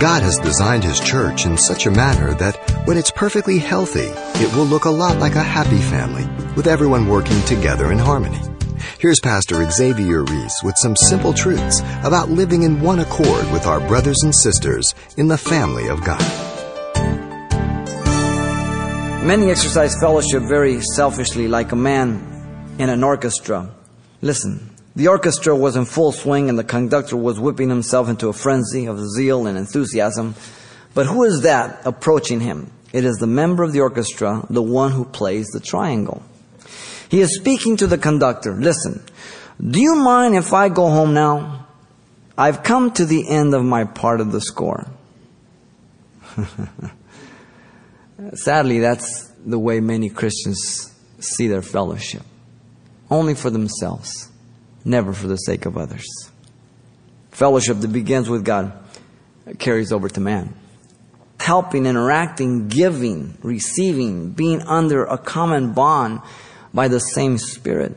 God has designed His church in such a manner that when it's perfectly healthy, it will look a lot like a happy family with everyone working together in harmony. Here's Pastor Xavier Reese with some simple truths about living in one accord with our brothers and sisters in the family of God. Many exercise fellowship very selfishly, like a man in an orchestra. Listen, the orchestra was in full swing and the conductor was whipping himself into a frenzy of zeal and enthusiasm. But who is that approaching him? It is the member of the orchestra, the one who plays the triangle. He is speaking to the conductor. Listen, do you mind if I go home now? I've come to the end of my part of the score. Sadly, that's the way many Christians see their fellowship. Only for themselves, never for the sake of others. Fellowship that begins with God carries over to man. Helping, interacting, giving, receiving, being under a common bond by the same Spirit.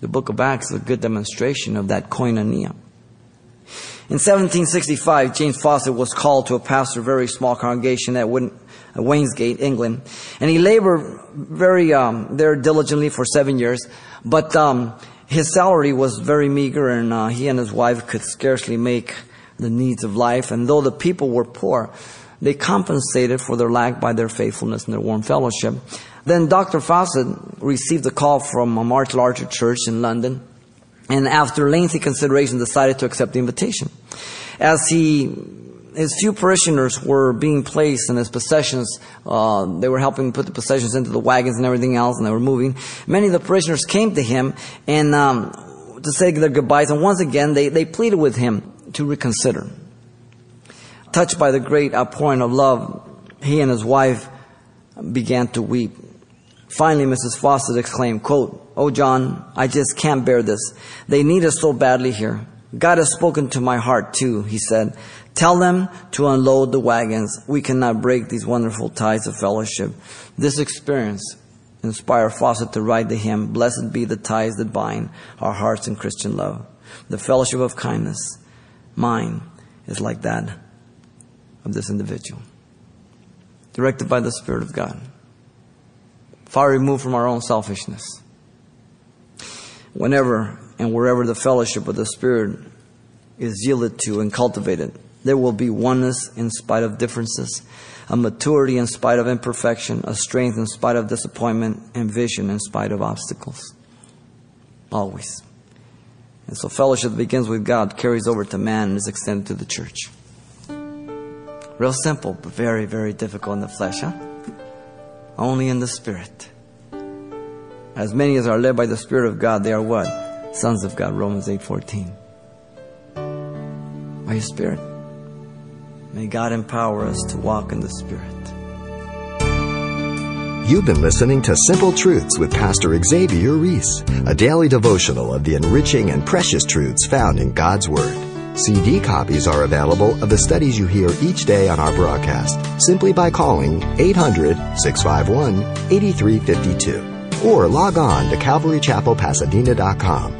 The book of Acts is a good demonstration of that koinonia. In 1765, James Fawcett was called to a pastor, a very small congregation at Wainsgate, England, and he labored very um, there diligently for seven years. But um, his salary was very meager, and uh, he and his wife could scarcely make the needs of life. And though the people were poor, they compensated for their lack by their faithfulness and their warm fellowship. Then Dr. Fawcett received a call from a much larger church in London, and after lengthy consideration, decided to accept the invitation. As he his few parishioners were being placed in his possessions. Uh, they were helping put the possessions into the wagons and everything else, and they were moving. Many of the parishioners came to him and um, to say their goodbyes, and once again they, they pleaded with him to reconsider. Touched by the great outpouring of love, he and his wife began to weep. Finally, Mrs. Fawcett exclaimed, quote, Oh, John, I just can't bear this. They need us so badly here. God has spoken to my heart too, he said. Tell them to unload the wagons. We cannot break these wonderful ties of fellowship. This experience inspired Fawcett to write the hymn, Blessed be the ties that bind our hearts in Christian love. The fellowship of kindness, mine, is like that of this individual. Directed by the Spirit of God far removed from our own selfishness. Whenever and wherever the fellowship of the Spirit is yielded to and cultivated, there will be oneness in spite of differences, a maturity in spite of imperfection, a strength in spite of disappointment, and vision in spite of obstacles. Always. And so fellowship begins with God carries over to man and is extended to the church. Real simple, but very, very difficult in the flesh, huh? only in the Spirit. As many as are led by the Spirit of God, they are what? Sons of God, Romans 8:14. By your Spirit. May God empower us to walk in the Spirit. You've been listening to Simple Truths with Pastor Xavier Reese, a daily devotional of the enriching and precious truths found in God's Word. CD copies are available of the studies you hear each day on our broadcast simply by calling 800 651 8352 or log on to CalvaryChapelPasadena.com